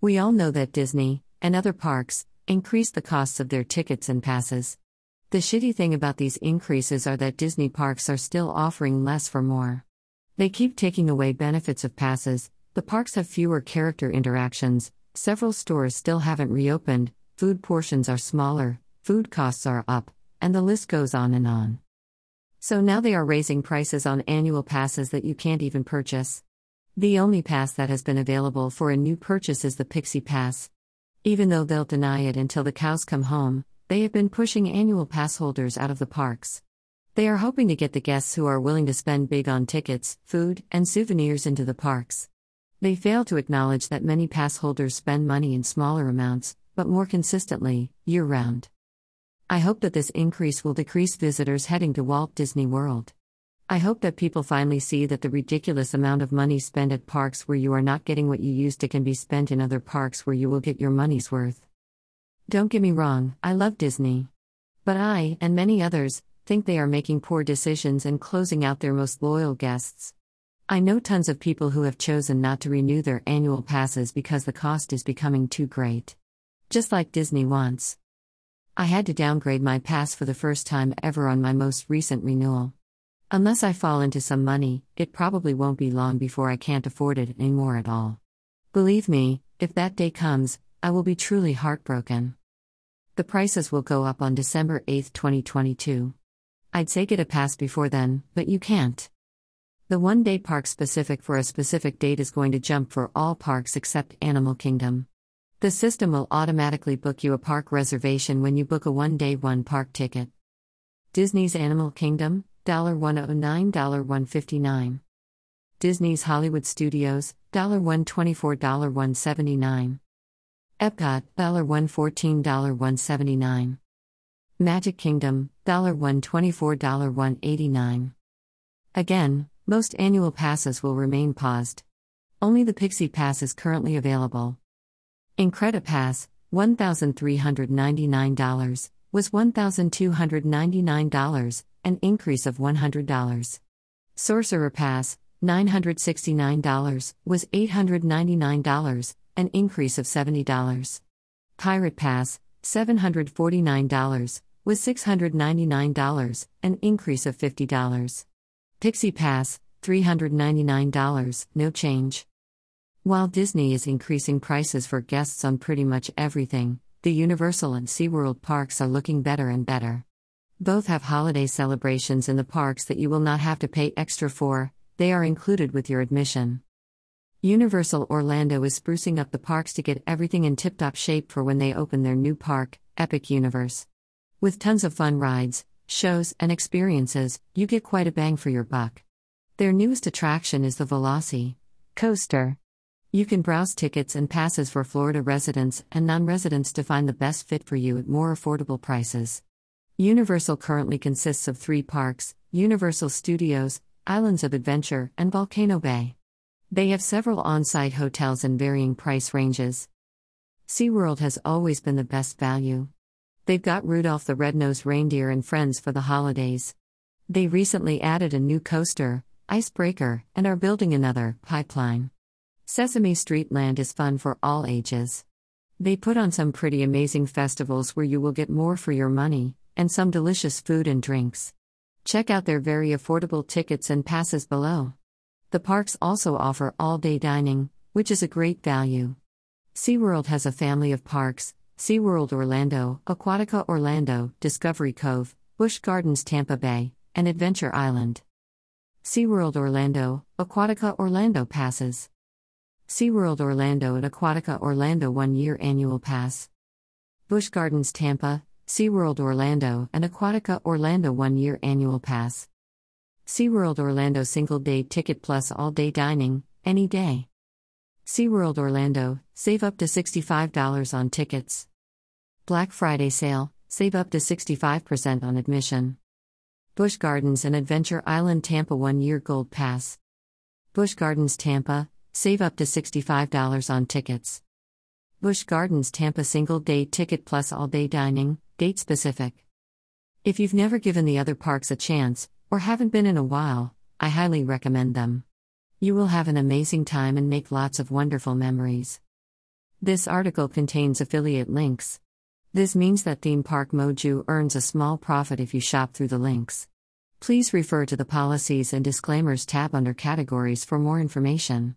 We all know that Disney, and other parks, increase the costs of their tickets and passes. The shitty thing about these increases are that Disney parks are still offering less for more. They keep taking away benefits of passes, the parks have fewer character interactions, several stores still haven't reopened, food portions are smaller, food costs are up, and the list goes on and on. So now they are raising prices on annual passes that you can't even purchase. The only pass that has been available for a new purchase is the Pixie Pass. Even though they'll deny it until the cows come home, they have been pushing annual pass holders out of the parks. They are hoping to get the guests who are willing to spend big on tickets, food, and souvenirs into the parks. They fail to acknowledge that many pass holders spend money in smaller amounts, but more consistently, year round. I hope that this increase will decrease visitors heading to Walt Disney World. I hope that people finally see that the ridiculous amount of money spent at parks where you are not getting what you used to can be spent in other parks where you will get your money's worth. Don't get me wrong, I love Disney. But I, and many others, think they are making poor decisions and closing out their most loyal guests. I know tons of people who have chosen not to renew their annual passes because the cost is becoming too great. Just like Disney wants. I had to downgrade my pass for the first time ever on my most recent renewal. Unless I fall into some money, it probably won't be long before I can't afford it anymore at all. Believe me, if that day comes, I will be truly heartbroken. The prices will go up on December 8, 2022. I'd say get a pass before then, but you can't. The one day park specific for a specific date is going to jump for all parks except Animal Kingdom. The system will automatically book you a park reservation when you book a one day one park ticket. Disney's Animal Kingdom, $109, $159. Disney's Hollywood Studios, $124, $179. Epcot, $114, $179. Magic Kingdom, $124, $189. Again, most annual passes will remain paused. Only the Pixie Pass is currently available. Incredipass, $1,399, was $1,299, an increase of $100. Sorcerer Pass, $969, was $899, an increase of $70. Pirate Pass, $749, was $699, an increase of $50. Pixie Pass, $399, no change. While Disney is increasing prices for guests on pretty much everything, the Universal and SeaWorld parks are looking better and better. Both have holiday celebrations in the parks that you will not have to pay extra for, they are included with your admission. Universal Orlando is sprucing up the parks to get everything in tip top shape for when they open their new park, Epic Universe. With tons of fun rides, shows, and experiences, you get quite a bang for your buck. Their newest attraction is the Velocity coaster. You can browse tickets and passes for Florida residents and non residents to find the best fit for you at more affordable prices. Universal currently consists of three parks Universal Studios, Islands of Adventure, and Volcano Bay. They have several on site hotels in varying price ranges. SeaWorld has always been the best value. They've got Rudolph the Red-Nosed Reindeer and friends for the holidays. They recently added a new coaster, Icebreaker, and are building another, Pipeline. Sesame Street Land is fun for all ages. They put on some pretty amazing festivals where you will get more for your money, and some delicious food and drinks. Check out their very affordable tickets and passes below. The parks also offer all day dining, which is a great value. SeaWorld has a family of parks SeaWorld Orlando, Aquatica Orlando, Discovery Cove, Busch Gardens Tampa Bay, and Adventure Island. SeaWorld Orlando, Aquatica Orlando passes. SeaWorld Orlando and Aquatica Orlando one year annual pass. Busch Gardens Tampa, SeaWorld Orlando, and Aquatica Orlando one year annual pass. SeaWorld Orlando single day ticket plus all day dining, any day. SeaWorld Orlando, save up to $65 on tickets. Black Friday sale, save up to 65% on admission. Busch Gardens and Adventure Island Tampa 1 year gold pass. Busch Gardens Tampa, save up to $65 on tickets. Busch Gardens Tampa single day ticket plus all day dining, date specific. If you've never given the other parks a chance, or haven't been in a while, I highly recommend them. You will have an amazing time and make lots of wonderful memories. This article contains affiliate links. This means that Theme Park Moju earns a small profit if you shop through the links. Please refer to the Policies and Disclaimers tab under Categories for more information.